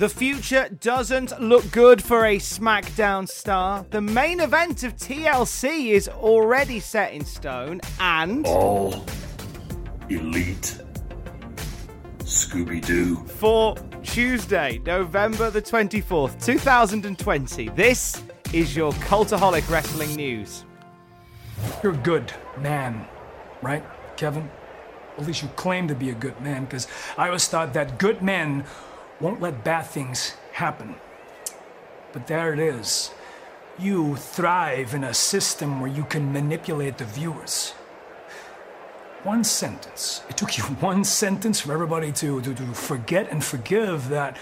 The future doesn't look good for a SmackDown star. The main event of TLC is already set in stone, and All elite Scooby Doo. for Tuesday, November the 24th, 2020, this is your Cultaholic Wrestling News. You're a good man, right, Kevin? At least you claim to be a good man, because I always thought that good men won't let bad things happen. But there it is. You thrive in a system where you can manipulate the viewers. One sentence. It took you one sentence for everybody to, to, to forget and forgive that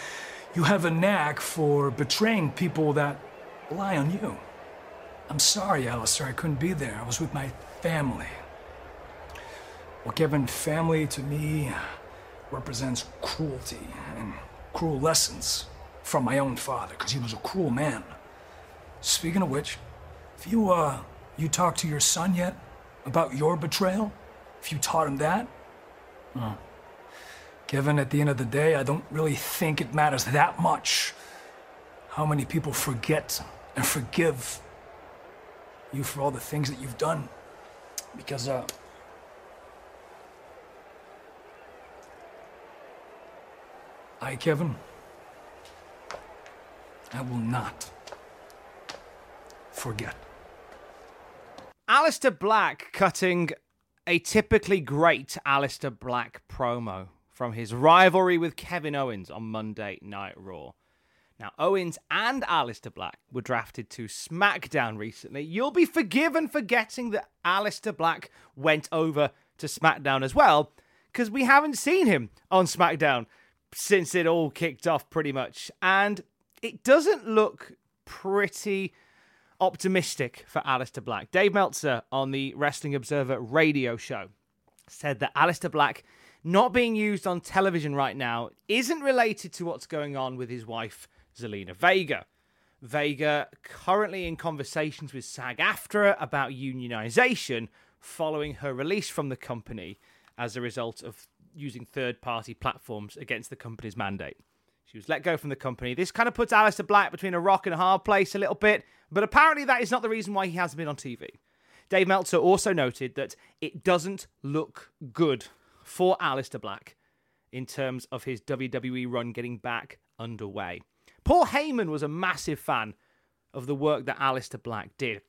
you have a knack for betraying people that rely on you. I'm sorry, Aleister, I couldn't be there. I was with my family. Well, Kevin, family to me represents cruelty and cruel lessons from my own father, because he was a cruel man. Speaking of which, if you, uh, you talked to your son yet about your betrayal? If you taught him that? Oh. Kevin, at the end of the day, I don't really think it matters that much how many people forget and forgive you for all the things that you've done. Because, uh, I, Kevin, I will not forget. Aleister Black cutting a typically great Aleister Black promo from his rivalry with Kevin Owens on Monday Night Raw. Now, Owens and Aleister Black were drafted to SmackDown recently. You'll be forgiven for getting that Aleister Black went over to SmackDown as well, because we haven't seen him on SmackDown since it all kicked off pretty much. And it doesn't look pretty optimistic for Aleister Black. Dave Meltzer on the Wrestling Observer radio show said that Aleister Black not being used on television right now isn't related to what's going on with his wife, Zelina Vega. Vega currently in conversations with SAG AFTRA about unionization following her release from the company as a result of using third party platforms against the company's mandate. She was let go from the company. This kind of puts Aleister Black between a rock and a hard place a little bit, but apparently that is not the reason why he hasn't been on TV. Dave Meltzer also noted that it doesn't look good for Aleister Black in terms of his WWE run getting back underway. Paul Heyman was a massive fan of the work that Aleister Black did.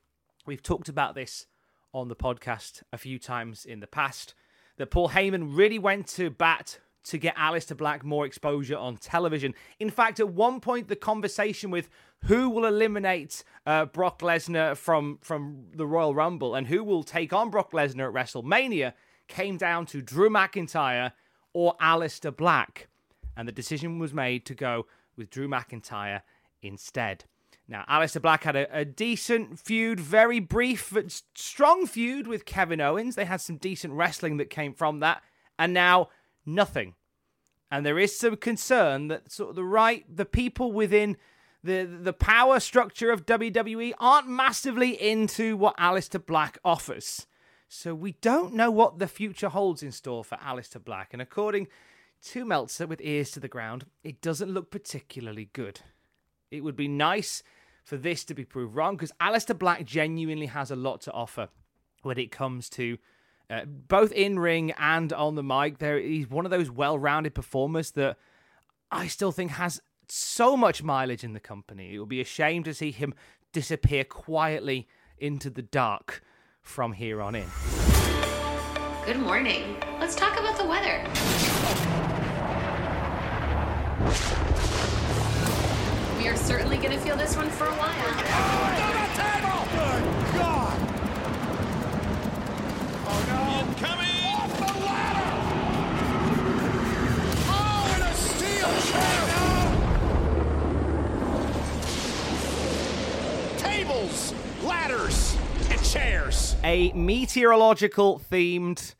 We've talked about this on the podcast a few times in the past that Paul Heyman really went to bat to get Aleister Black more exposure on television. In fact, at one point, the conversation with who will eliminate uh, Brock Lesnar from, from the Royal Rumble and who will take on Brock Lesnar at WrestleMania came down to Drew McIntyre or Aleister Black. And the decision was made to go with Drew McIntyre instead. Now, Aleister Black had a, a, decent feud, very brief but strong feud with Kevin Owens. They had some decent wrestling that came from that. And now, nothing. And there is some concern that sort of the right, the people within the the power structure of WWE aren't massively into what Aleister Black offers. So we don't know what the future holds in store for Aleister Black. And according to Meltzer, with ears to the ground, it doesn't look particularly good. It would be nice for this to be proved wrong because Aleister Black genuinely has a lot to offer when it comes to uh, both in ring and on the mic. There, he's one of those well-rounded performers that I still think has so much mileage in the company. It would be a shame to see him disappear quietly into the dark from here on in. Good morning. Let's talk about the weather. Are certainly going to feel this one for a while. Good God! Oh no! Incoming! Off the ladder! Oh, and a steel chair! Tables, ladders, and chairs. A meteorological themed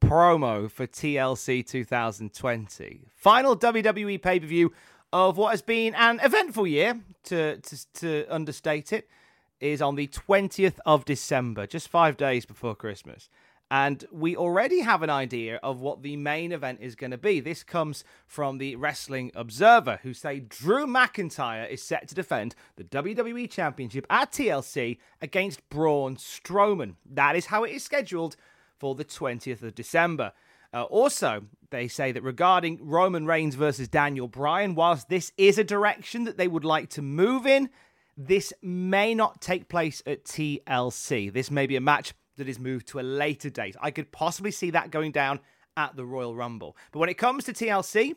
promo for TLC 2020. Final WWE pay per view of what has been an eventful year, to, to, to understate it, is on the 20th of December, just five days before Christmas. And we already have an idea of what the main event is going to be. This comes from the Wrestling Observer, who say Drew McIntyre is set to defend the WWE Championship at TLC against Braun Strowman. That is how it is scheduled for the 20th of December. Uh, also, they say that regarding Roman Reigns versus Daniel Bryan, whilst this is a direction that they would like to move in, this may not take place at TLC. This may be a match that is moved to a later date. I could possibly see that going down at the Royal Rumble. But when it comes to TLC,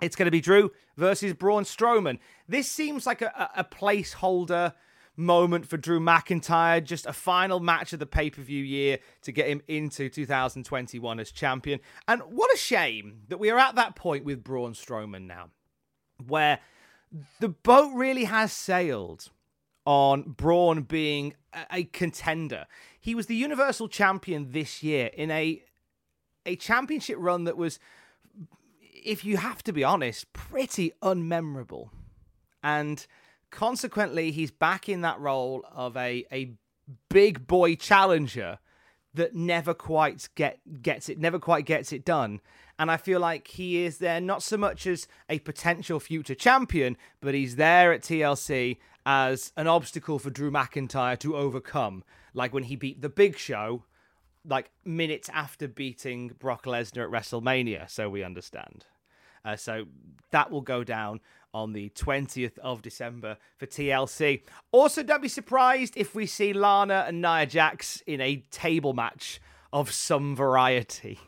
it's going to be Drew versus Braun Strowman. This seems like a, a placeholder moment for Drew McIntyre, just a final match of the pay per view year to get him into 2021 as champion. And what a shame that we are at that point with Braun Strowman now, where the boat really has sailed on Braun being a, contender. He was the Universal Champion this year in a a championship run that was, if you have to be honest, pretty unmemorable. And consequently, he's back in that role of a, a big boy challenger that never quite get gets it, never quite gets it done. And I feel like he is there not so much as a potential future champion, but he's there at TLC as an obstacle for Drew McIntyre to overcome. Like when he beat the Big Show, like minutes after beating Brock Lesnar at WrestleMania, so we understand. Uh, so that will go down on the 20th of December for TLC. Also, don't be surprised if we see Lana and Nia Jax in a table match of some variety.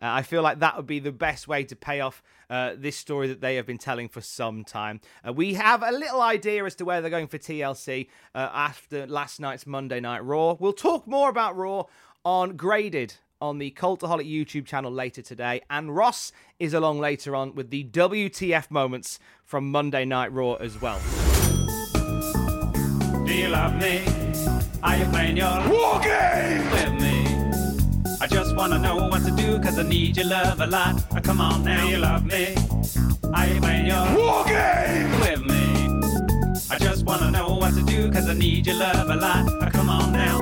Uh, I feel like that would be the best way to pay off uh, this story that they have been telling for some time. Uh, we have a little idea as to where they're going for TLC uh, after last night's Monday Night Raw. We'll talk more about Raw on Graded on the Cultaholic YouTube channel later today. And Ross is along later on with the WTF moments from Monday Night Raw as well. Do you love me? Are you playing your War game! with me? I just wanna know what to do, cause I need your love a lot. Uh, come on now, you love me? Are you playing your War game! with me? I just wanna know what to do, cause I need your love a lot. Uh, come on now,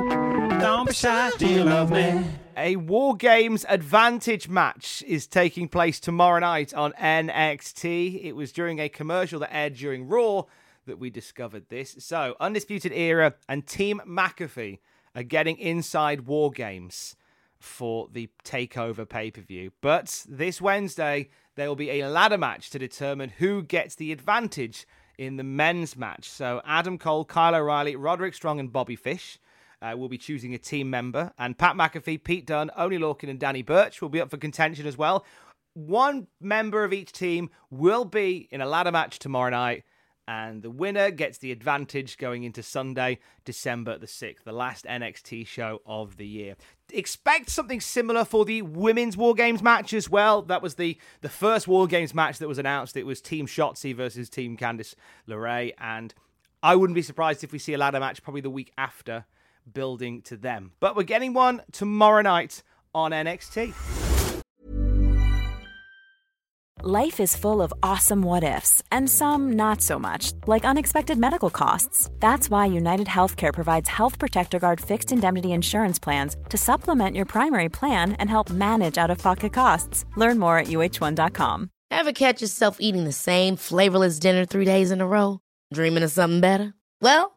don't be shy. Do you love me? A War Games Advantage match is taking place tomorrow night on NXT. It was during a commercial that aired during Raw that we discovered this. So, Undisputed Era and Team McAfee are getting inside War Games for the TakeOver pay per view. But this Wednesday, there will be a ladder match to determine who gets the advantage in the men's match. So, Adam Cole, Kyle O'Reilly, Roderick Strong, and Bobby Fish uh, will be choosing a team member. And Pat McAfee, Pete Dunne, Oni Lorcan, and Danny Burch will be up for contention as well. One member of each team will be in a ladder match tomorrow night. And the winner gets the advantage going into Sunday, December the 6th, the last NXT show of the year. Expect something similar for the women's War Games match as well. That was the, the first War Games match that was announced. It was Team Shotzi versus Team Candice LeRae. And I wouldn't be surprised if we see a ladder match probably the week after building to them. But we're getting one tomorrow night on NXT. Life is full of awesome what ifs, and some not so much, like unexpected medical costs. That's why United Healthcare provides Health Protector Guard fixed indemnity insurance plans to supplement your primary plan and help manage out of pocket costs. Learn more at uh1.com. Ever catch yourself eating the same flavorless dinner three days in a row? Dreaming of something better? Well,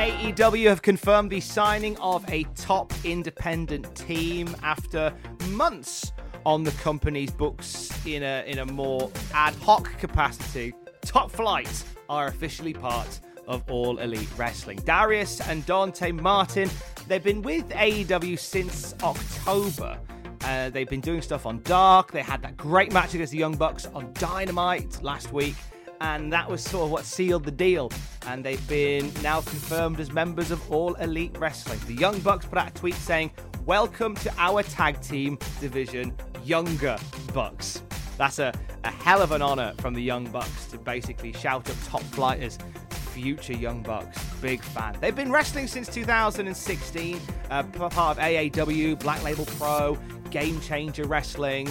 AEW have confirmed the signing of a top independent team after months on the company's books in a in a more ad hoc capacity. Top Flight are officially part of All Elite Wrestling. Darius and Dante Martin, they've been with AEW since October. Uh, they've been doing stuff on Dark. They had that great match against the Young Bucks on Dynamite last week and that was sort of what sealed the deal. And they've been now confirmed as members of All Elite Wrestling. The Young Bucks put out a tweet saying, Welcome to our tag team division, Younger Bucks. That's a, a hell of an honor from the Young Bucks to basically shout up top flighters future Young Bucks. Big fan. They've been wrestling since 2016, uh, part of AAW, Black Label Pro, Game Changer Wrestling.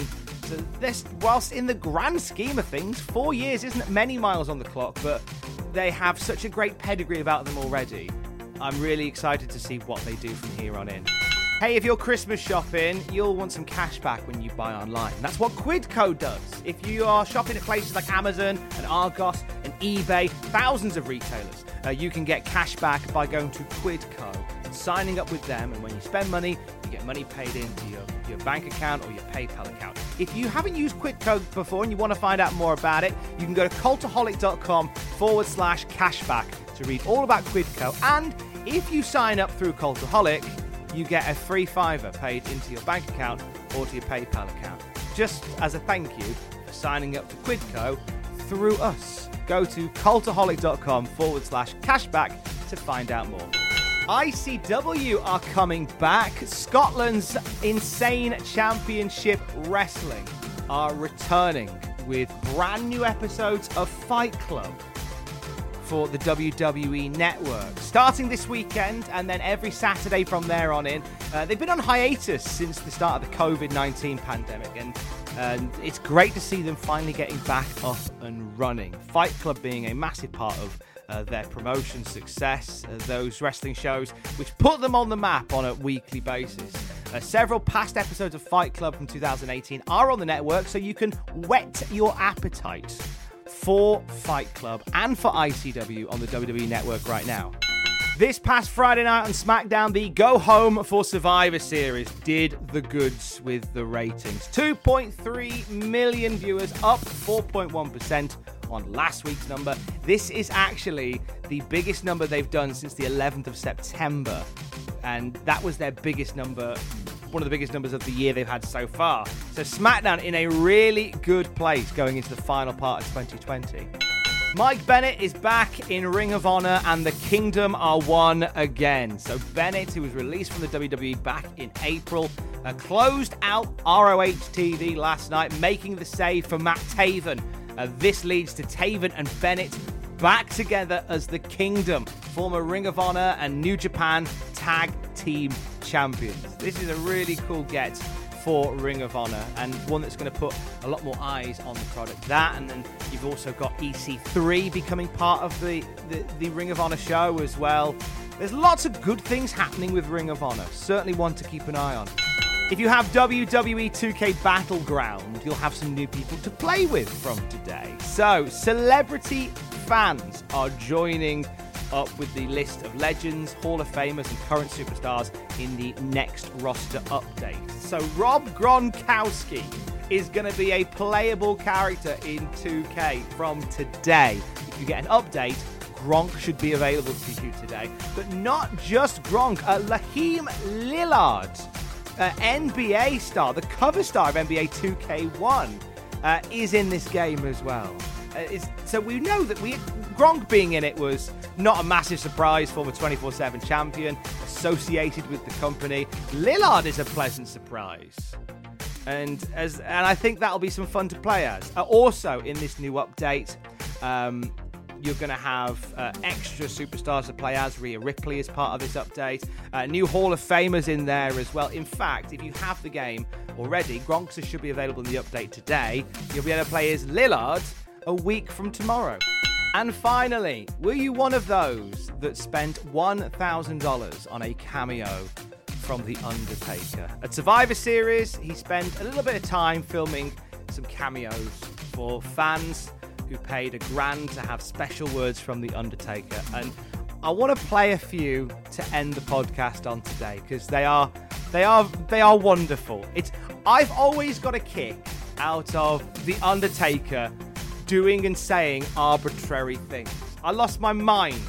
So this, whilst in the grand scheme of things, four years isn't many miles on the clock, but they have such a great pedigree about them already. I'm really excited to see what they do from here on in. Hey, if you're Christmas shopping, you'll want some cash back when you buy online. That's what Quidco does. If you are shopping at places like Amazon and Argos and eBay, thousands of retailers, uh, you can get cash back by going to Quidco and signing up with them. And when you spend money, you get money paid into your, your bank account or your PayPal account. If you haven't used Quidco before and you want to find out more about it, you can go to cultaholic.com forward slash cashback to read all about Quidco. And if you sign up through Cultaholic, you get a free fiver paid into your bank account or to your PayPal account. Just as a thank you for signing up to Quidco through us. Go to cultaholic.com forward slash cashback to find out more. ICW are coming back. Scotland's Insane Championship Wrestling are returning with brand new episodes of Fight Club for the WWE Network. Starting this weekend and then every Saturday from there on in. Uh, they've been on hiatus since the start of the COVID 19 pandemic, and, and it's great to see them finally getting back up and running. Fight Club being a massive part of uh, their promotion success, uh, those wrestling shows which put them on the map on a weekly basis. Uh, several past episodes of Fight Club from 2018 are on the network, so you can whet your appetite for Fight Club and for ICW on the WWE network right now. This past Friday night on SmackDown, the Go Home for Survivor series did the goods with the ratings. 2.3 million viewers, up 4.1% on last week's number. This is actually the biggest number they've done since the 11th of September, and that was their biggest number one of the biggest numbers of the year they've had so far. So SmackDown in a really good place going into the final part of 2020. Mike Bennett is back in Ring of Honor and the Kingdom are one again. So Bennett, who was released from the WWE back in April, uh, closed out ROH TV last night, making the save for Matt Taven. Uh, this leads to Taven and Bennett back together as the Kingdom, former Ring of Honor and New Japan Tag Team Champions. This is a really cool get for Ring of Honor and one that's going to put a lot more eyes on the product. That, and then you've also got EC3 becoming part of the, the, the Ring of Honor show as well. There's lots of good things happening with Ring of Honor. Certainly one to keep an eye on. If you have WWE 2K Battleground, you'll have some new people to play with from today. So, celebrity fans are joining up with the list of legends, Hall of Famers, and current superstars in the next roster update. So, Rob Gronkowski is going to be a playable character in 2K from today. If you get an update, Gronk should be available to you today. But not just Gronk, uh, Lahim Lillard, uh, NBA star, the cover star of NBA 2K1, uh, is in this game as well. Uh, so we know that we Gronk being in it was not a massive surprise, former 24 7 champion, associated with the company. Lillard is a pleasant surprise. And as and I think that'll be some fun to play as. Uh, also, in this new update, um, you're going to have uh, extra superstars to play as. Rhea Ripley is part of this update. Uh, new Hall of Famers in there as well. In fact, if you have the game already, Gronkster should be available in the update today. You'll be able to play as Lillard a week from tomorrow. And finally, were you one of those that spent $1,000 on a cameo from The Undertaker? At Survivor Series, he spent a little bit of time filming some cameos for fans who paid a grand to have special words from The Undertaker. And I want to play a few to end the podcast on today because they are they are they are wonderful. It's I've always got a kick out of The Undertaker doing and saying arbitrary things. I lost my mind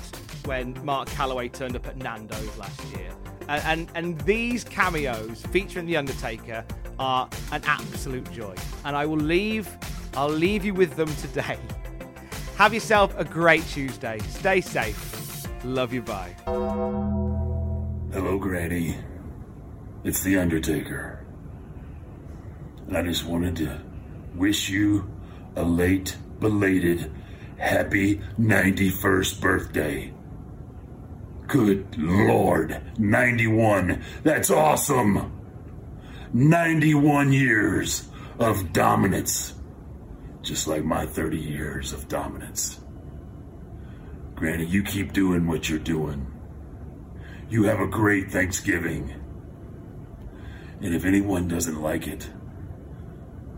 when Mark Calaway turned up at Nando's last year. And, and, and these cameos featuring The Undertaker are an absolute joy. And I will leave I'll leave you with them today. Have yourself a great Tuesday. Stay safe. Love you. Bye. Hello, Granny. It's The Undertaker. And I just wanted to wish you a late belated happy 91st birthday. Good Lord, 91. That's awesome. 91 years of dominance. Just like my 30 years of dominance. Granny, you keep doing what you're doing. You have a great Thanksgiving. And if anyone doesn't like it,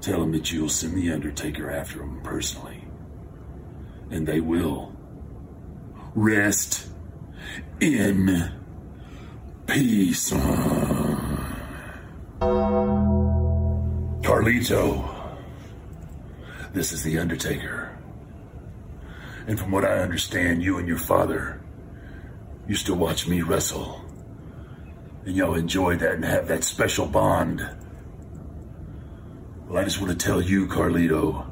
Tell them that you'll send the Undertaker after them personally. And they will. Rest in peace. Carlito, this is the Undertaker. And from what I understand, you and your father used to watch me wrestle. And y'all enjoyed that and have that special bond. Well, I just want to tell you, Carlito,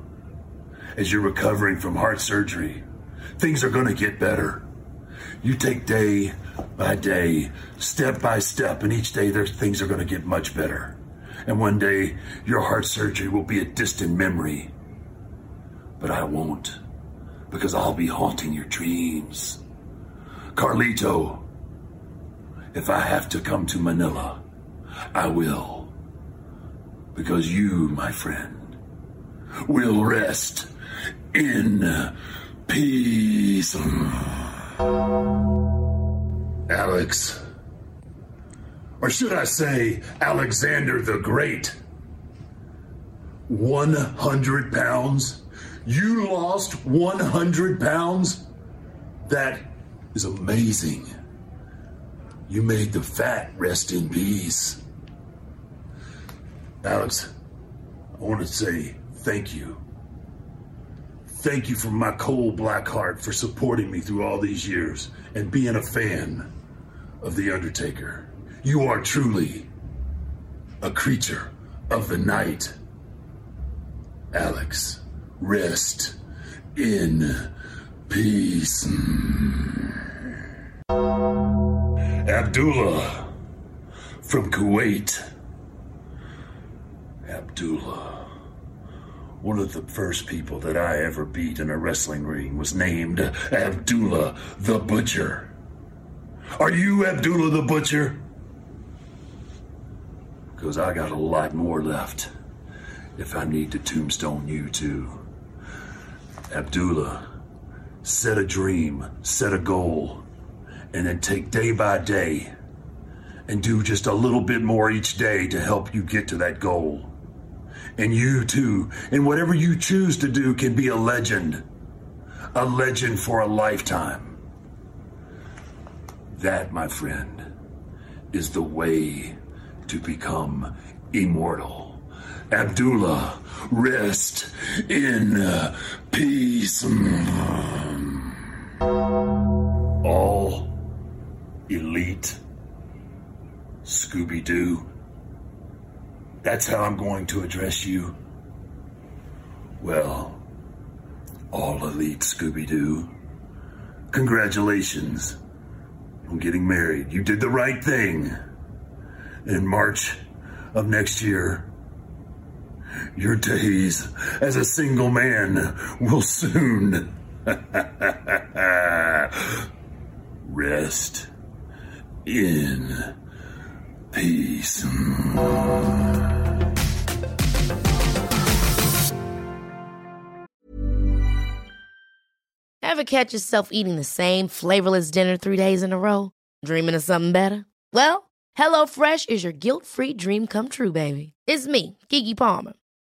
as you're recovering from heart surgery, things are going to get better. You take day by day, step by step, and each day there's things are going to get much better. And one day your heart surgery will be a distant memory. But I won't, because I'll be haunting your dreams. Carlito, if I have to come to Manila, I will because you, my friend, will rest in peace. Alex, or should I say Alexander the Great, 100 pounds? You lost 100 pounds? That is amazing. You made the fat rest in peace. Alex, I want to say thank you. Thank you from my cold black heart for supporting me through all these years and being a fan of The Undertaker. You are truly a creature of the night. Alex, rest in peace. Abdullah from Kuwait. Abdullah. One of the first people that I ever beat in a wrestling ring was named Abdullah the Butcher. Are you Abdullah the Butcher? Because I got a lot more left if I need to tombstone you too. Abdullah, set a dream, set a goal, and then take day by day and do just a little bit more each day to help you get to that goal. And you too, and whatever you choose to do can be a legend. A legend for a lifetime. That, my friend, is the way to become immortal. Abdullah, rest in peace. All elite Scooby Doo. That's how I'm going to address you. Well, all elite Scooby Doo. Congratulations on getting married. You did the right thing. In March of next year, your days as a single man will soon rest in peace. Ever catch yourself eating the same flavorless dinner three days in a row? Dreaming of something better? Well, HelloFresh is your guilt free dream come true, baby. It's me, Keke Palmer.